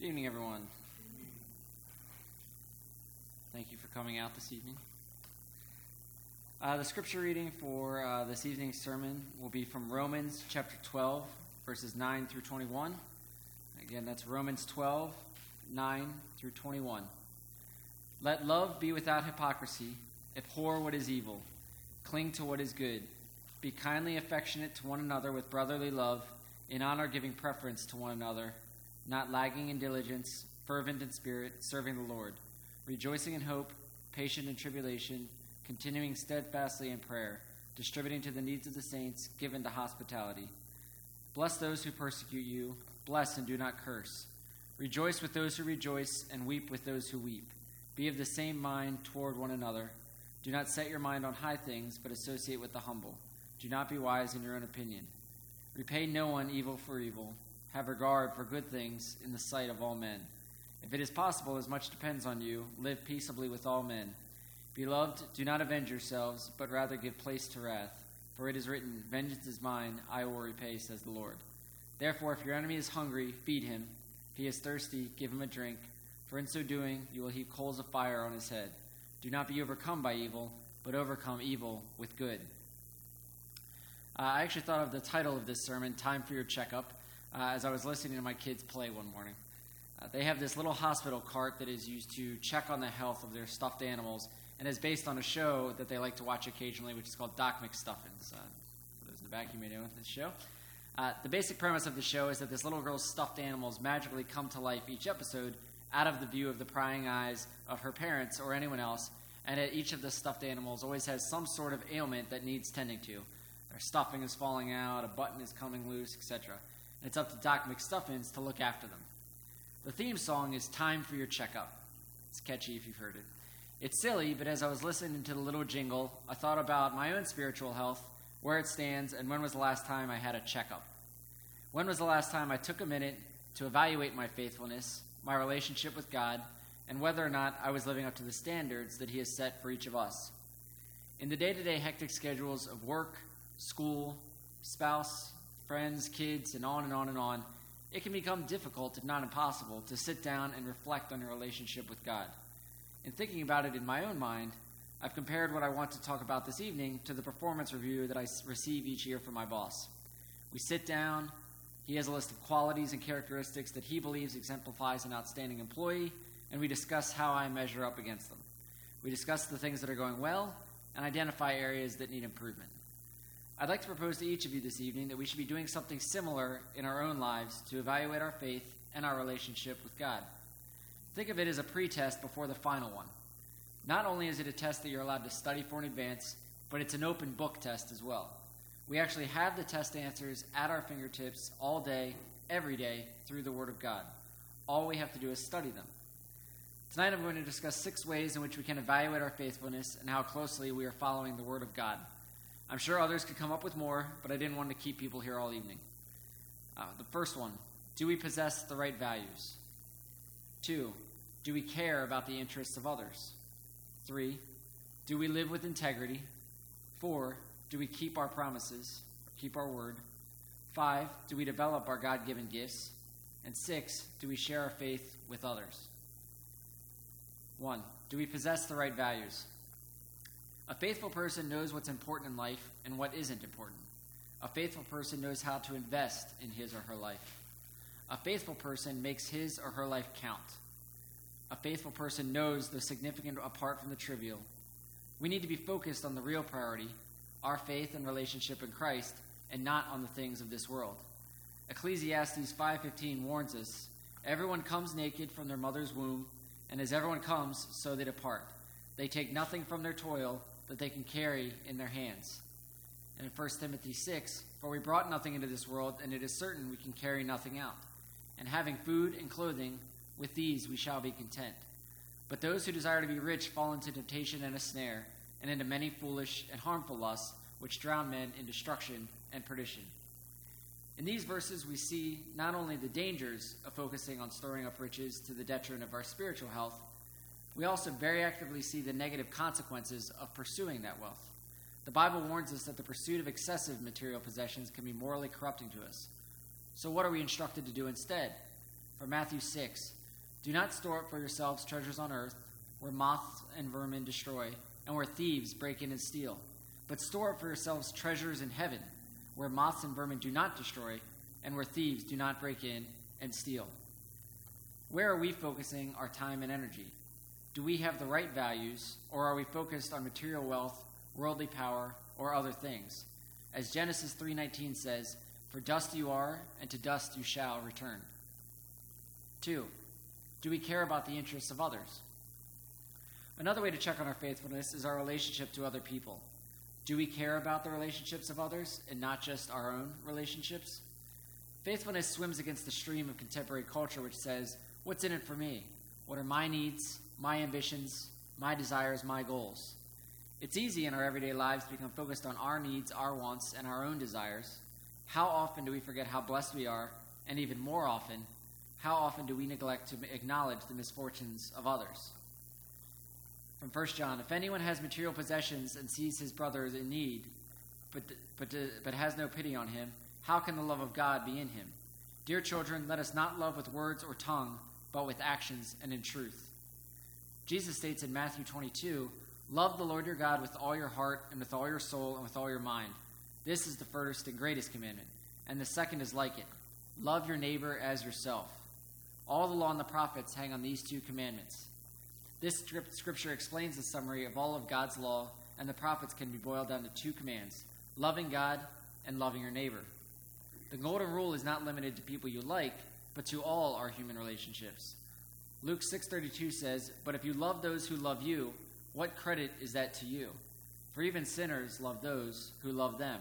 Good evening, everyone. Thank you for coming out this evening. Uh, the scripture reading for uh, this evening's sermon will be from Romans chapter 12, verses 9 through 21. Again, that's Romans 12, 9 through 21. Let love be without hypocrisy. Abhor what is evil. Cling to what is good. Be kindly affectionate to one another with brotherly love, in honor giving preference to one another, not lagging in diligence, fervent in spirit, serving the Lord, rejoicing in hope, patient in tribulation, continuing steadfastly in prayer, distributing to the needs of the saints, given to hospitality. Bless those who persecute you, bless and do not curse. Rejoice with those who rejoice, and weep with those who weep. Be of the same mind toward one another. Do not set your mind on high things, but associate with the humble. Do not be wise in your own opinion. Repay no one evil for evil. Have regard for good things in the sight of all men. If it is possible, as much depends on you, live peaceably with all men. Beloved, do not avenge yourselves, but rather give place to wrath. For it is written, Vengeance is mine, I will repay, says the Lord. Therefore, if your enemy is hungry, feed him. If he is thirsty, give him a drink. For in so doing, you will heap coals of fire on his head. Do not be overcome by evil, but overcome evil with good. Uh, I actually thought of the title of this sermon, Time for Your Checkup, uh, as I was listening to my kids play one morning. Uh, they have this little hospital cart that is used to check on the health of their stuffed animals and is based on a show that they like to watch occasionally, which is called Doc McStuffins. Uh, those in the back, you may know this show. Uh, the basic premise of the show is that this little girl's stuffed animals magically come to life each episode out of the view of the prying eyes of her parents or anyone else, and each of the stuffed animals always has some sort of ailment that needs tending to. Their stuffing is falling out, a button is coming loose, etc. It's up to Doc McStuffins to look after them. The theme song is Time for Your Checkup. It's catchy if you've heard it. It's silly, but as I was listening to the little jingle, I thought about my own spiritual health, where it stands, and when was the last time I had a checkup. When was the last time I took a minute to evaluate my faithfulness, my relationship with God, and whether or not I was living up to the standards that He has set for each of us? In the day to day hectic schedules of work, school, spouse, friends, kids, and on and on and on, it can become difficult, if not impossible, to sit down and reflect on your relationship with God. In thinking about it in my own mind, I've compared what I want to talk about this evening to the performance review that I receive each year from my boss. We sit down, he has a list of qualities and characteristics that he believes exemplifies an outstanding employee, and we discuss how I measure up against them. We discuss the things that are going well and identify areas that need improvement. I'd like to propose to each of you this evening that we should be doing something similar in our own lives to evaluate our faith and our relationship with God. Think of it as a pretest before the final one. Not only is it a test that you're allowed to study for in advance, but it's an open book test as well. We actually have the test answers at our fingertips all day, every day, through the Word of God. All we have to do is study them. Tonight I'm going to discuss six ways in which we can evaluate our faithfulness and how closely we are following the Word of God. I'm sure others could come up with more, but I didn't want to keep people here all evening. Uh, the first one do we possess the right values? Two, do we care about the interests of others? Three, do we live with integrity? Four, do we keep our promises, keep our word? Five, do we develop our God given gifts? And six, do we share our faith with others? One, do we possess the right values? A faithful person knows what's important in life and what isn't important. A faithful person knows how to invest in his or her life. A faithful person makes his or her life count. A faithful person knows the significant apart from the trivial. We need to be focused on the real priority, our faith and relationship in Christ, and not on the things of this world. Ecclesiastes 5:15 warns us, everyone comes naked from their mother's womb, and as everyone comes, so they depart. They take nothing from their toil that they can carry in their hands. And in 1 Timothy 6, for we brought nothing into this world, and it is certain we can carry nothing out. And having food and clothing, with these we shall be content. But those who desire to be rich fall into temptation and a snare, and into many foolish and harmful lusts, which drown men in destruction and perdition. In these verses, we see not only the dangers of focusing on storing up riches to the detriment of our spiritual health, we also very actively see the negative consequences of pursuing that wealth. The Bible warns us that the pursuit of excessive material possessions can be morally corrupting to us. So, what are we instructed to do instead? From Matthew 6 Do not store up for yourselves treasures on earth, where moths and vermin destroy, and where thieves break in and steal. But store up for yourselves treasures in heaven, where moths and vermin do not destroy, and where thieves do not break in and steal. Where are we focusing our time and energy? Do we have the right values, or are we focused on material wealth, worldly power, or other things? As Genesis 3:19 says, "For dust you are, and to dust you shall return." 2. Do we care about the interests of others? Another way to check on our faithfulness is our relationship to other people. Do we care about the relationships of others and not just our own relationships? Faithfulness swims against the stream of contemporary culture which says, What's in it for me? What are my needs, my ambitions, my desires, my goals? It's easy in our everyday lives to become focused on our needs, our wants, and our own desires. How often do we forget how blessed we are, and even more often, how often do we neglect to acknowledge the misfortunes of others? From 1 John If anyone has material possessions and sees his brother in need, but, but, uh, but has no pity on him, how can the love of God be in him? Dear children, let us not love with words or tongue, but with actions and in truth. Jesus states in Matthew 22 Love the Lord your God with all your heart, and with all your soul, and with all your mind. This is the first and greatest commandment. And the second is like it love your neighbor as yourself. All the law and the prophets hang on these two commandments. This scripture explains the summary of all of God's law, and the prophets can be boiled down to two commands loving God and loving your neighbor. The golden rule is not limited to people you like, but to all our human relationships. Luke 6:32 says, "But if you love those who love you, what credit is that to you? For even sinners love those who love them."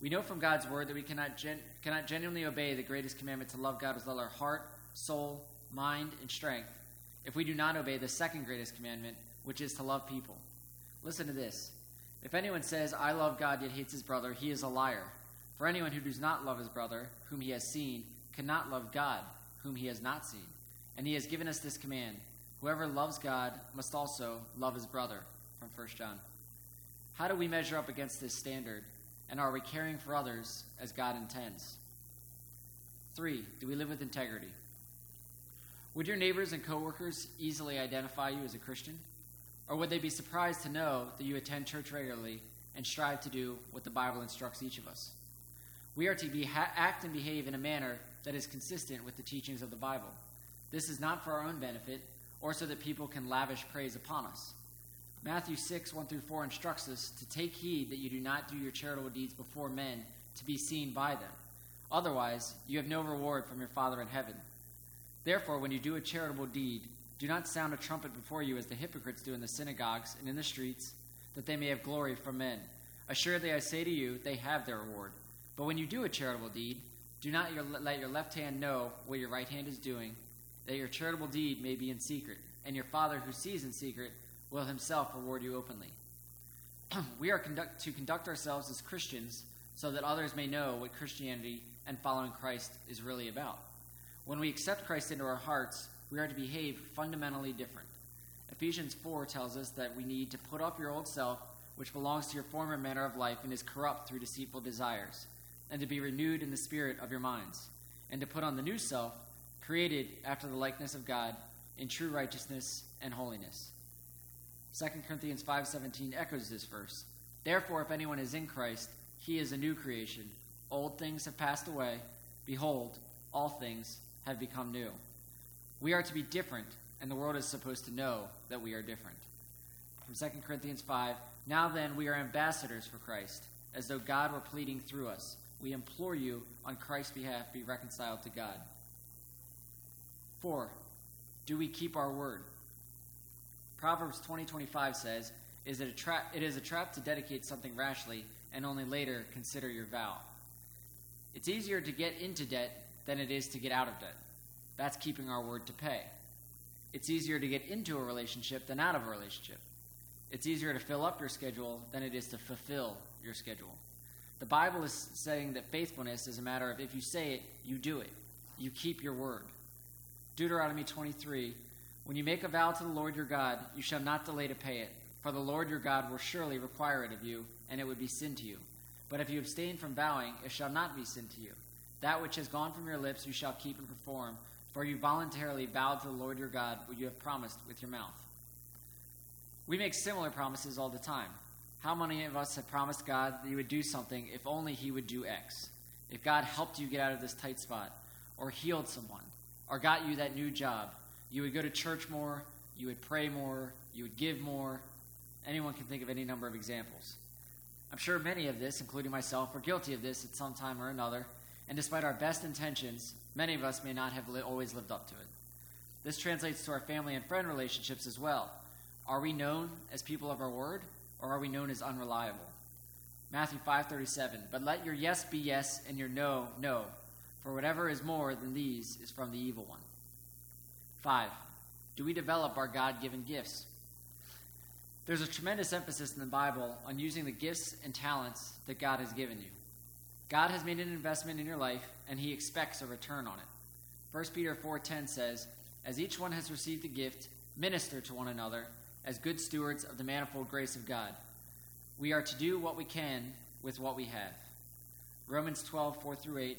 We know from God's word that we cannot gen- cannot genuinely obey the greatest commandment to love God with all our heart, soul, mind, and strength if we do not obey the second greatest commandment, which is to love people. Listen to this. If anyone says, I love God yet hates his brother, he is a liar. For anyone who does not love his brother, whom he has seen, cannot love God, whom he has not seen. And he has given us this command Whoever loves God must also love his brother. From 1 John. How do we measure up against this standard? And are we caring for others as God intends? Three, do we live with integrity? Would your neighbors and coworkers easily identify you as a Christian? Or would they be surprised to know that you attend church regularly and strive to do what the Bible instructs each of us? We are to be act and behave in a manner that is consistent with the teachings of the Bible. This is not for our own benefit or so that people can lavish praise upon us. Matthew 6, 1 through 4 instructs us to take heed that you do not do your charitable deeds before men to be seen by them. Otherwise, you have no reward from your Father in heaven. Therefore, when you do a charitable deed, do not sound a trumpet before you as the hypocrites do in the synagogues and in the streets, that they may have glory from men. Assuredly, I say to you, they have their reward. But when you do a charitable deed, do not let your left hand know what your right hand is doing, that your charitable deed may be in secret, and your Father who sees in secret will himself reward you openly. we are conduct, to conduct ourselves as Christians so that others may know what Christianity and following Christ is really about. When we accept Christ into our hearts, we are to behave fundamentally different. Ephesians 4 tells us that we need to put off your old self, which belongs to your former manner of life and is corrupt through deceitful desires, and to be renewed in the spirit of your minds, and to put on the new self, created after the likeness of God, in true righteousness and holiness. 2 Corinthians 5:17 echoes this verse. Therefore if anyone is in Christ, he is a new creation. Old things have passed away; behold, all things have become new. We are to be different, and the world is supposed to know that we are different. From 2 Corinthians 5 Now then, we are ambassadors for Christ, as though God were pleading through us. We implore you, on Christ's behalf, be reconciled to God. 4. Do we keep our word? Proverbs 20 25 says, is it, a tra- it is a trap to dedicate something rashly and only later consider your vow. It's easier to get into debt than it is to get out of debt. That's keeping our word to pay. It's easier to get into a relationship than out of a relationship. It's easier to fill up your schedule than it is to fulfill your schedule. The Bible is saying that faithfulness is a matter of if you say it, you do it. You keep your word. Deuteronomy 23 When you make a vow to the Lord your God, you shall not delay to pay it, for the Lord your God will surely require it of you, and it would be sin to you. But if you abstain from vowing, it shall not be sin to you. That which has gone from your lips you shall keep and perform, for you voluntarily vowed to the Lord your God what you have promised with your mouth. We make similar promises all the time. How many of us have promised God that you would do something if only He would do X? If God helped you get out of this tight spot, or healed someone, or got you that new job, you would go to church more, you would pray more, you would give more. Anyone can think of any number of examples. I'm sure many of this, including myself, are guilty of this at some time or another, and despite our best intentions, many of us may not have li- always lived up to it. This translates to our family and friend relationships as well. Are we known as people of our word, or are we known as unreliable? Matthew 5:37 But let your yes be yes and your no no for whatever is more than these is from the evil one. 5 Do we develop our God-given gifts? There's a tremendous emphasis in the Bible on using the gifts and talents that God has given you. God has made an investment in your life and he expects a return on it. 1 Peter 4:10 says, "As each one has received a gift, minister to one another as good stewards of the manifold grace of God." We are to do what we can with what we have. Romans 12:4 through 8.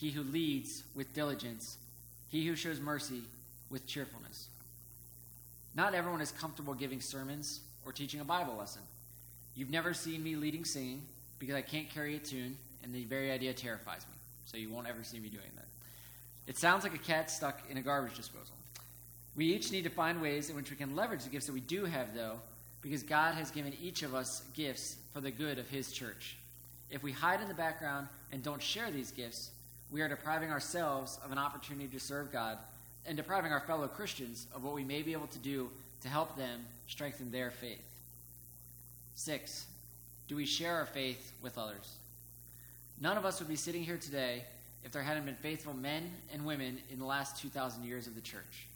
he who leads with diligence, he who shows mercy with cheerfulness. Not everyone is comfortable giving sermons or teaching a Bible lesson. You've never seen me leading singing because I can't carry a tune, and the very idea terrifies me. So you won't ever see me doing that. It sounds like a cat stuck in a garbage disposal. We each need to find ways in which we can leverage the gifts that we do have, though, because God has given each of us gifts for the good of His church. If we hide in the background and don't share these gifts, we are depriving ourselves of an opportunity to serve God and depriving our fellow Christians of what we may be able to do to help them strengthen their faith. Six, do we share our faith with others? None of us would be sitting here today if there hadn't been faithful men and women in the last 2,000 years of the church.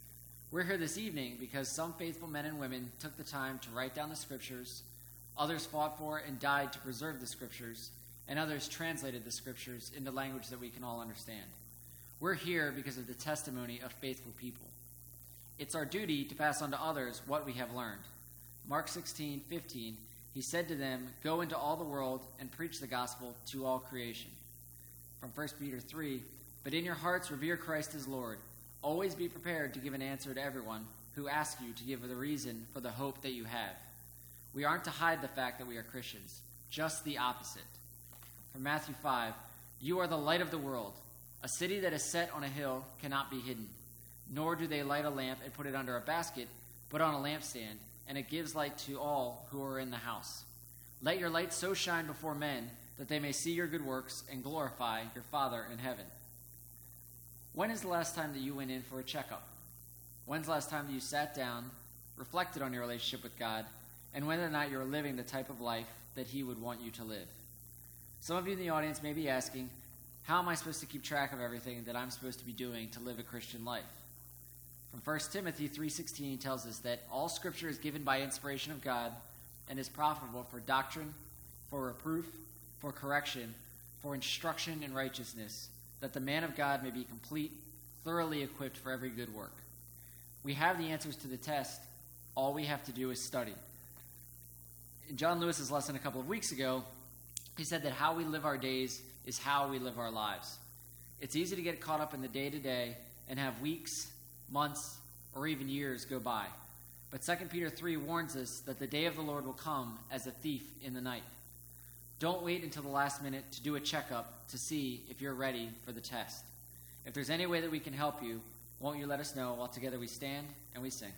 We're here this evening because some faithful men and women took the time to write down the scriptures, others fought for and died to preserve the scriptures, and others translated the scriptures into language that we can all understand. We're here because of the testimony of faithful people. It's our duty to pass on to others what we have learned. Mark 16, 15, he said to them, Go into all the world and preach the gospel to all creation. From 1 Peter 3, But in your hearts revere Christ as Lord. Always be prepared to give an answer to everyone who asks you to give the reason for the hope that you have. We aren't to hide the fact that we are Christians, just the opposite. From Matthew 5, You are the light of the world. A city that is set on a hill cannot be hidden. Nor do they light a lamp and put it under a basket, but on a lampstand, and it gives light to all who are in the house. Let your light so shine before men that they may see your good works and glorify your Father in heaven. When is the last time that you went in for a checkup? When's the last time that you sat down, reflected on your relationship with God, and whether or not you're living the type of life that He would want you to live? Some of you in the audience may be asking, how am I supposed to keep track of everything that I'm supposed to be doing to live a Christian life? From 1 Timothy 3:16 tells us that all scripture is given by inspiration of God and is profitable for doctrine, for reproof, for correction, for instruction in righteousness, that the man of God may be complete, thoroughly equipped for every good work. We have the answers to the test. All we have to do is study. In John Lewis's lesson a couple of weeks ago, he said that how we live our days is how we live our lives. It's easy to get caught up in the day to day and have weeks, months, or even years go by. But 2 Peter 3 warns us that the day of the Lord will come as a thief in the night. Don't wait until the last minute to do a checkup to see if you're ready for the test. If there's any way that we can help you, won't you let us know while together we stand and we sing?